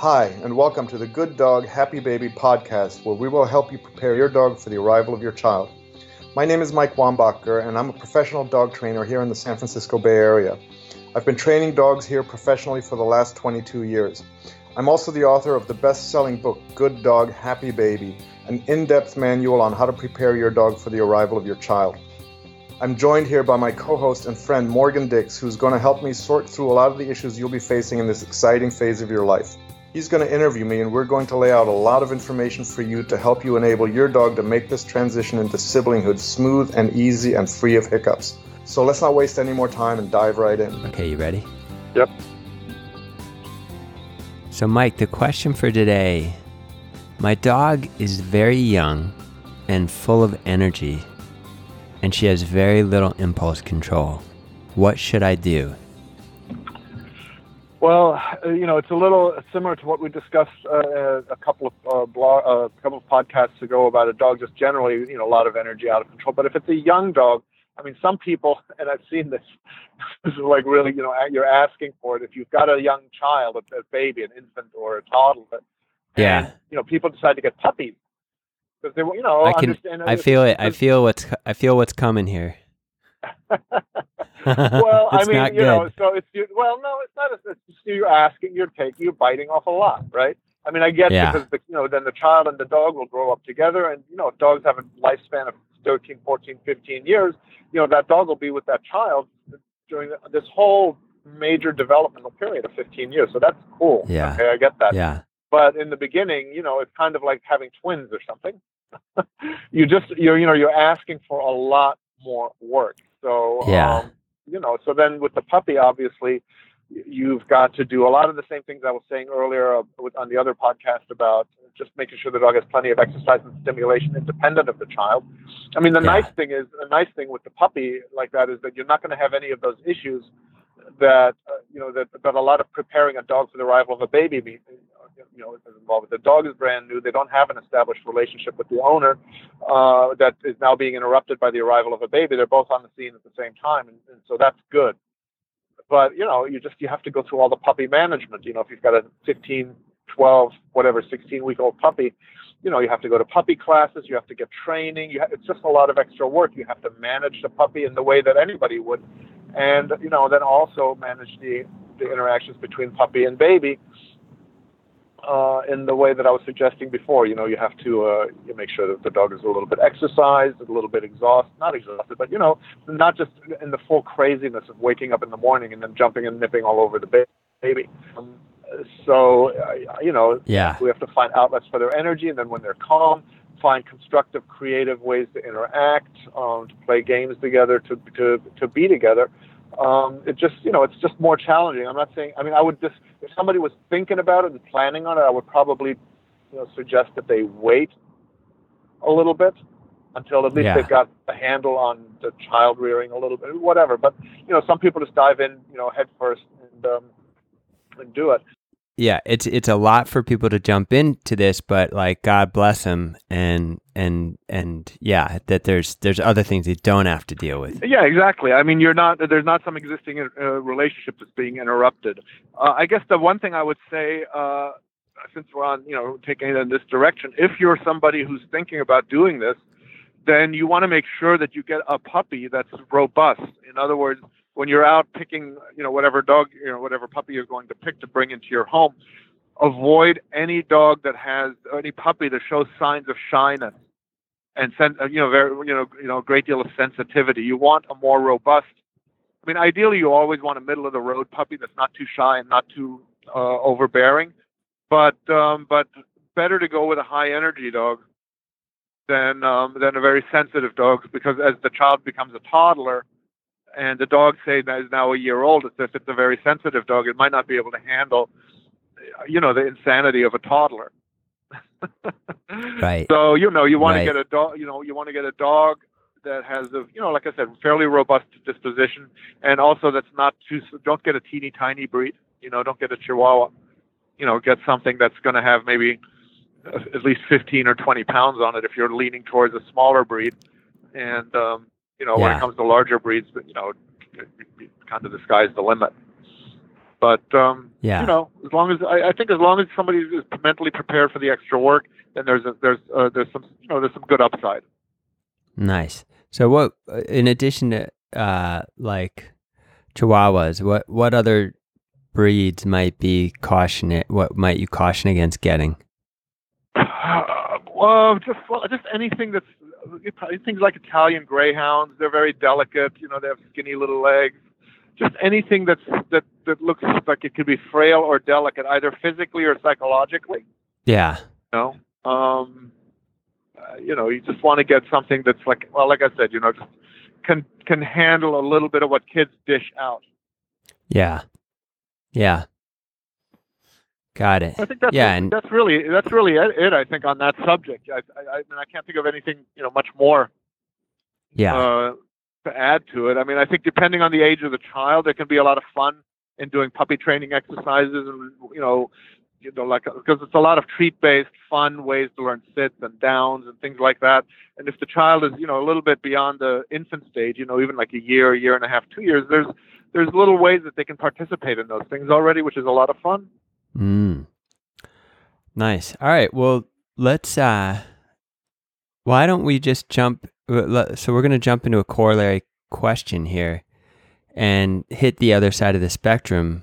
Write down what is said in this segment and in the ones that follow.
Hi, and welcome to the Good Dog Happy Baby podcast, where we will help you prepare your dog for the arrival of your child. My name is Mike Wombacher, and I'm a professional dog trainer here in the San Francisco Bay Area. I've been training dogs here professionally for the last 22 years. I'm also the author of the best selling book, Good Dog Happy Baby, an in depth manual on how to prepare your dog for the arrival of your child. I'm joined here by my co host and friend Morgan Dix, who's going to help me sort through a lot of the issues you'll be facing in this exciting phase of your life. He's going to interview me, and we're going to lay out a lot of information for you to help you enable your dog to make this transition into siblinghood smooth and easy and free of hiccups. So let's not waste any more time and dive right in. Okay, you ready? Yep. So, Mike, the question for today my dog is very young and full of energy, and she has very little impulse control. What should I do? Well, uh, you know, it's a little similar to what we discussed uh, a couple of uh, blog, uh, a couple of podcasts ago about a dog just generally, you know, a lot of energy out of control. But if it's a young dog, I mean, some people, and I've seen this, this is like really, you know, you're asking for it. If you've got a young child, a, a baby, an infant, or a toddler, Yeah. and, you know, people decide to get puppies because they, you know, I can understand. I feel it. I feel what's I feel what's coming here. well, I mean, you know, so it's you, well, no, it's not. It's just you're asking, you're taking, you're biting off a lot, right? I mean, I get Yeah. because the, you know, then the child and the dog will grow up together, and you know, dogs have a lifespan of 13, 14, 15 years, you know, that dog will be with that child during this whole major developmental period of 15 years. So that's cool. Yeah. Okay, I get that. yeah. But in the beginning, you know, it's kind of like having twins or something. you just you're you know you're asking for a lot more work. So Yeah. um, you know, so then with the puppy, obviously, you've got to do a lot of the same things I was saying earlier uh, with, on the other podcast about just making sure the dog has plenty of exercise and stimulation independent of the child. I mean, the Yeah. nice thing is the nice thing with the puppy like that is that you're not going to have any of those issues that uh, you know that that a lot of preparing a dog for the arrival of a baby you know is involved. with. The dog is brand new; they don't have an established relationship with the owner uh, that is now being interrupted by the arrival of a baby. They're both on the scene at the same time, and, and so that's good. But you know, you just you have to go through all the puppy management. You know, if you've got a 15, 12, whatever, 16 week old puppy, you know, you have to go to puppy classes. You have to get training. You ha- it's just a lot of extra work. You have to manage the puppy in the way that anybody would, and you know, then also manage the the interactions between puppy and baby uh, in the way that I was suggesting before. You know, you have to uh, you make sure that the dog is a little bit exercised, a little bit exhausted, not exhausted, but you know, not just in the full craziness of waking up in the morning and then jumping and nipping all over the ba- baby. Um, so, uh, you know, Yeah. we have to find outlets for their energy, and then when they're calm, find constructive, creative ways to interact, um, to play games together, to to to be together. Um, it just, you know, it's just more challenging. I'm not saying. I mean, I would just, if somebody was thinking about it and planning on it, I would probably, you know, suggest that they wait a little bit until at least Yeah. they've got a handle on the child rearing a little bit, whatever. But you know, some people just dive in, you know, head first and um, and do it. Yeah, it's it's a lot for people to jump into this, but like God bless them, and and and yeah, that there's there's other things they don't have to deal with. Yeah, exactly. I mean, you're not there's not some existing uh, relationship that's being interrupted. Uh, I guess the one thing I would say, uh, since we're on, you know, taking it in this direction, if you're somebody who's thinking about doing this, then you want to make sure that you get a puppy that's robust. In other words, when you're out picking, you know, whatever dog, you know, whatever puppy you're going to pick to bring into your home, avoid any dog that has any puppy that shows signs of shyness and sen- uh, you know very you know you know a great deal of sensitivity. You want a more robust. I mean, ideally, you always want a middle of the road puppy that's not too shy and not too uh, overbearing, but um, but better to go with a high energy dog than um, than a very sensitive dog because as the child becomes a toddler and the dog say that is now a year old, if it's a very sensitive dog, it might not be able to handle you know the insanity of a toddler. Right. So you know you want Right. to get a dog. You know you want to get a dog that has a you know like I said fairly robust disposition, and also that's not too. Don't get a teeny tiny breed. You know don't get a Chihuahua. You know get something that's going to have maybe uh, at least 15 or 20 pounds on it if you're leaning towards a smaller breed. And um, you know when it comes to larger breeds, but you know kind of the sky's the limit. But um, Yeah. you know, as long as I, I think as long as somebody is mentally prepared for the extra work, then there's a, there's uh, there's some you know there's some good upside. Nice. So what uh, in addition to uh like chihuahuas, what what other breeds might be caution it? what might you caution against getting? Uh, well, just well, just anything that's things like Italian greyhounds. They're very delicate. You know, they have skinny little legs. Just anything that's that that looks like it could be frail or delicate, either physically or psychologically. Yeah. You know, um, uh, you know, you just want to get something that's like, well, like I said, you know, just can can handle a little bit of what kids dish out. Yeah. Yeah. Got it. I think that's Yeah, and- that's really that's really it. it, I think on that subject. I, I, I mean, I can't think of anything you know much more Yeah. uh, to add to it. I mean, I think depending on the age of the child, there can be a lot of fun in doing puppy training exercises, and you know, you know, like because it's a lot of treat-based, fun ways to learn sits and downs and things like that. And if the child is, you know, a little bit beyond the infant stage, you know, even like a year, a year and a half, two years, there's there's little ways that they can participate in those things already, which is a lot of fun. Mm. Nice. All right. Well, let's. uh Why don't we just jump? uh, So we're going to jump into a corollary question here, and hit the other side of the spectrum.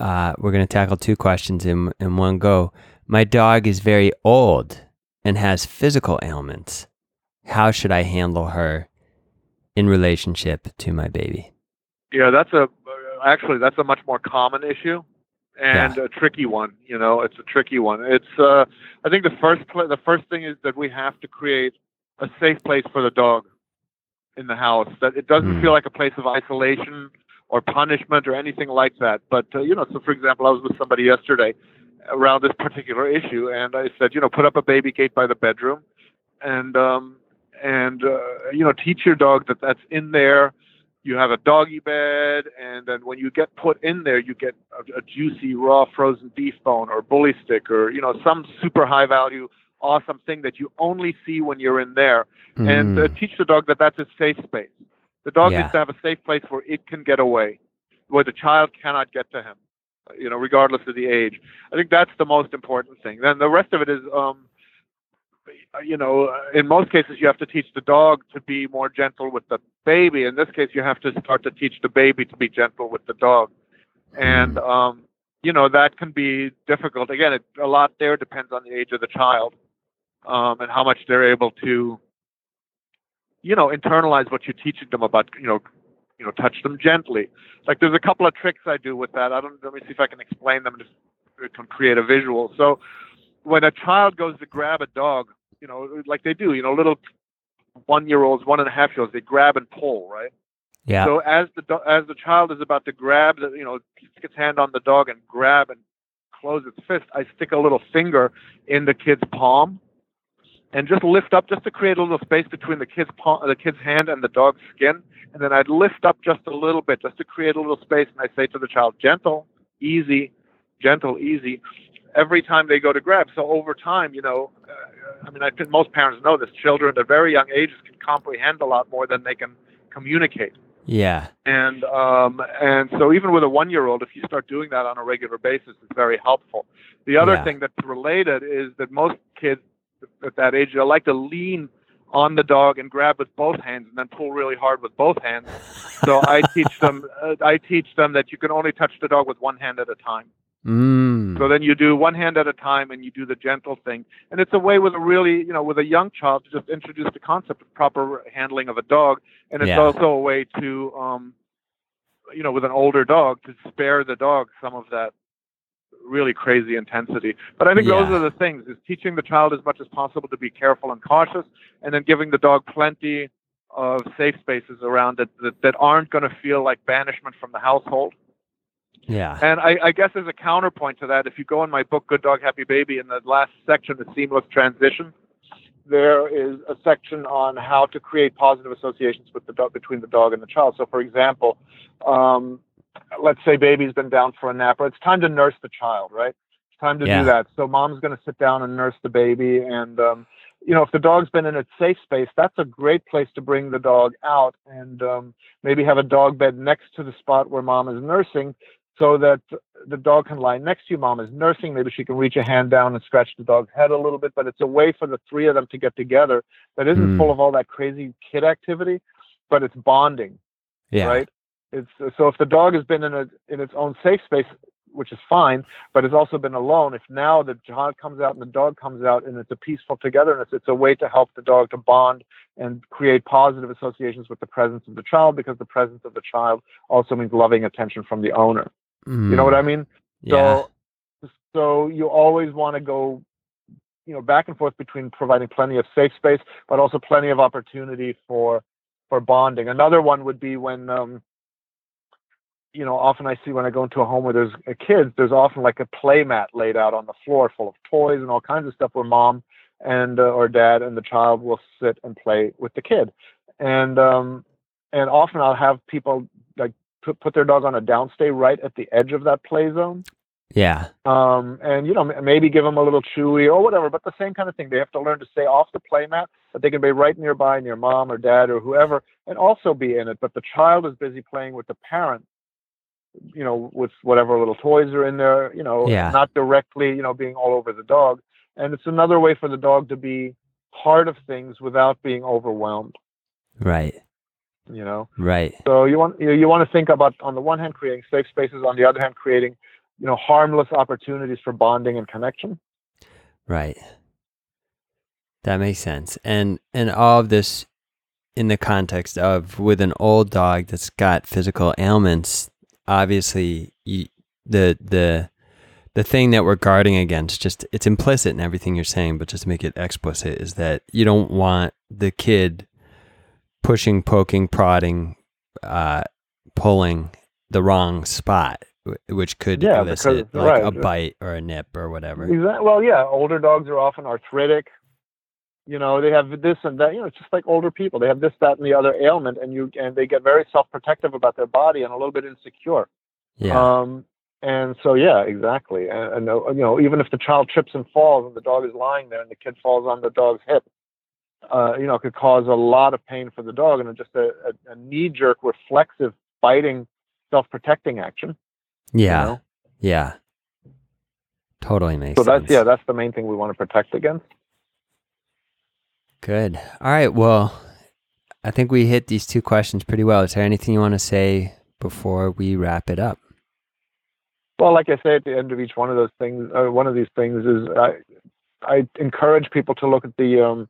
Uh, we're going to tackle two questions in in one go. My dog is very old and has physical ailments. How should I handle her in relationship to my baby? Yeah, that's a actually that's a much more common issue and a tricky one. You know, it's a tricky one. It's uh, I think the first pla the first thing is that we have to create a safe place for the dog in the house. That it doesn't Hmm. feel like a place of isolation or punishment or anything like that. But uh, you know, so for example, I was with somebody yesterday around this particular issue, and I said, you know, put up a baby gate by the bedroom, and um, and uh, you know, teach your dog that that's in there you have a doggy bed, and then when you get put in there, you get a, a juicy raw frozen beef bone or bully stick or you know some super high value awesome thing that you only see when you're in there, and uh, Mm. teach the dog that that's a safe space. The dog Yeah. needs to have a safe place where it can get away, where the child cannot get to him, you know, regardless of the age. I think that's the most important thing. Then the rest of it is. um you know, in most cases, you have to teach the dog to be more gentle with the baby. In this case, you have to start to teach the baby to be gentle with the dog. And, um, you know, that can be difficult. Again, it, a lot there depends on the age of the child um, and how much they're able to, you know, internalize what you're teaching them about, you know, you know, touch them gently. Like there's a couple of tricks I do with that. I don't. Let me see if I can explain them. Just it can create a visual. So when a child goes to grab a dog, you know, like they do, you know, little one-year-olds, one and a half-year-olds, they grab and pull, right? Yeah. So as the do- as the child is about to grab, the, you know, stick its hand on the dog and grab and close its fist, I stick a little finger in the kid's palm and just lift up, just to create a little space between the kid's palm, the kid's hand and the dog's skin, and then I'd lift up just a little bit, just to create a little space, and I say to the child, gentle, easy, gentle, easy, every time they go to grab. So over time, you know, I mean, I think most parents know this. Children at very young ages can comprehend a lot more than they can communicate. yeah. And um, and so even with a one year old, if you start doing that on a regular basis, it's very helpful. The other Yeah. thing that's related is that most kids at that age they like to lean on the dog and grab with both hands and then pull really hard with both hands. So I teach them uh, I teach them that you can only touch the dog with one hand at a time. Mm. So then you do one hand at a time and you do the gentle thing. And it's a way with a really, you know, with a young child to just introduce the concept of proper handling of a dog. And it's Yeah. also a way to, um, you know, with an older dog to spare the dog some of that really crazy intensity. But I think those are the things is teaching the child as much as possible to be careful and cautious and then giving the dog plenty of safe spaces around it that, that aren't going to feel like banishment from the household. Yeah. And I, I guess as a counterpoint to that, if you go in my book, Good Dog, Happy Baby, in the last section, the seamless transition, there is a section on how to create positive associations with the dog, between the dog and the child. So, for example, um, let's say baby's been down for a nap, or it's time to nurse the child, right? It's time to Yeah. do that. So, mom's going to sit down and nurse the baby, and um, you know, if the dog's been in its safe space, that's a great place to bring the dog out and um, maybe have a dog bed next to the spot where mom is nursing so that the dog can lie next to you. Mom is nursing. Maybe she can reach a hand down and scratch the dog's head a little bit. But it's a way for the three of them to get together that isn't Mm. full of all that crazy kid activity, but it's bonding, Yeah. right? It's so if the dog has been in a in its own safe space, which is fine, but has also been alone. If now the child comes out and the dog comes out and it's a peaceful togetherness, it's a way to help the dog to bond and create positive associations with the presence of the child because the presence of the child also means loving attention from the owner. You know what I mean? Mm. Yeah. So, so you always want to go, you know, back and forth between providing plenty of safe space, but also plenty of opportunity for for bonding. Another one would be when, um, you know, often I see when I go into a home where there's uh, kids, there's often like a play mat laid out on the floor full of toys and all kinds of stuff where mom and uh, or dad and the child will sit and play with the kid, and um, and often I'll have people put put their dog on a downstay right at the edge of that play zone yeah. um, and you know maybe give them a little chewy or whatever. But the same kind of thing. They have to learn to stay off the playmat, but they can be right nearby near mom or dad or whoever, and also be in it. But the child is busy playing with the parent, you know, with whatever little toys are in there, you know, Yeah. not directly, you know, being all over the dog. And it's another way for the dog to be part of things without being overwhelmed. Right. You know. Right. So you want you, you want to think about on the one hand creating safe spaces, on the other hand creating you know harmless opportunities for bonding and connection. Right. That makes sense. And and all of this in the context of with an old dog that's got physical ailments, obviously you, the the the thing that we're guarding against just it's implicit in everything you're saying, but just to make it explicit is that you don't want the kid pushing, poking, prodding, uh, pulling the wrong spot, which could Yeah, elicit because- like a bite or a nip or whatever. Exactly. Well, yeah, older dogs are often arthritic. You know, they have this and that. You know, it's just like older people. They have this, that, and the other ailment, and you and they get very self-protective about their body and a little bit insecure. Yeah. Um, and so, yeah, exactly. And, and you know, even if the child trips and falls, and the dog is lying there, and the kid falls on the dog's hip, uh, you know, could cause a lot of pain for the dog, and just a, a, a knee-jerk, reflexive, biting, self-protecting action. you Yeah. know? Yeah. Totally makes So sense. that's yeah, that's the main thing we want to protect against. Good. All right. Well, I think we hit these two questions pretty well. Is there anything you want to say before we wrap it up? Well, like I say at the end of each one of those things, uh, one of these things is I, I encourage people to look at the um,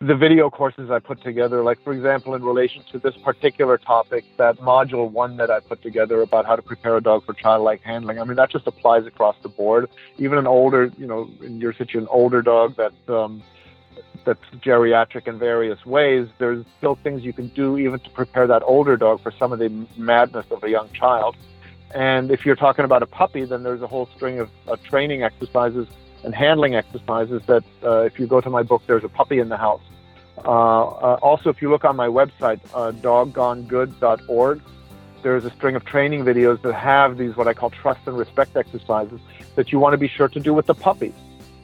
the video courses I put together. Like for example, in relation to this particular topic, that module one that I put together about how to prepare a dog for childlike handling. I mean, that just applies across the board. Even an older, you know, in your situation, an older dog that um, that's geriatric in various ways. There's still things you can do even to prepare that older dog for some of the madness of a young child. And if you're talking about a puppy, then there's a whole string of uh, training exercises and handling exercises that, uh, if you go to my book, There's a Puppy in the House. Uh, uh, also, if you look on my website, uh, doggonegood.org, there's a string of training videos that have these, what I call trust and respect exercises that you want to be sure to do with the puppy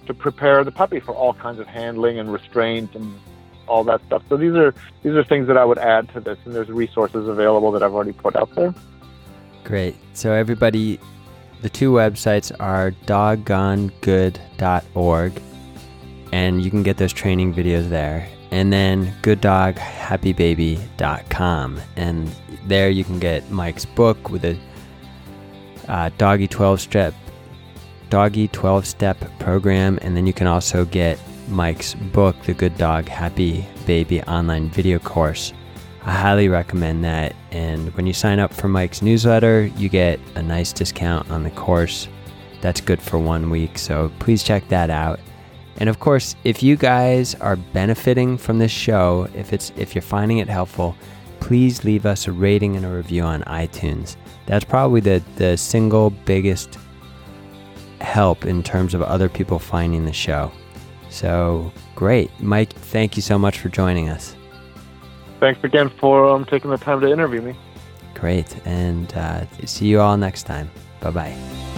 to prepare the puppy for all kinds of handling and restraint and all that stuff. So these are these are things that I would add to this, and there's resources available that I've already put out there. Great. So, everybody, the two websites are doggonegood.org, and you can get those training videos there. And then gooddoghappybaby.com. And there you can get Mike's book with a uh, doggy 12 step doggy 12 step program and then you can also get Mike's book The Good Dog Happy Baby online video course. I highly recommend that and when you sign up for Mike's newsletter, you get a nice discount on the course. That's good for 1 week, so please check that out. And of course, if you guys are benefiting from this show, if it's if you're finding it helpful, please leave us a rating and a review on iTunes. That's probably the the single biggest help in terms of other people finding the show. So great. Mike, thank you so much for joining us. Thanks again for um, taking the time to interview me. Great. And uh, see you all next time. Bye bye.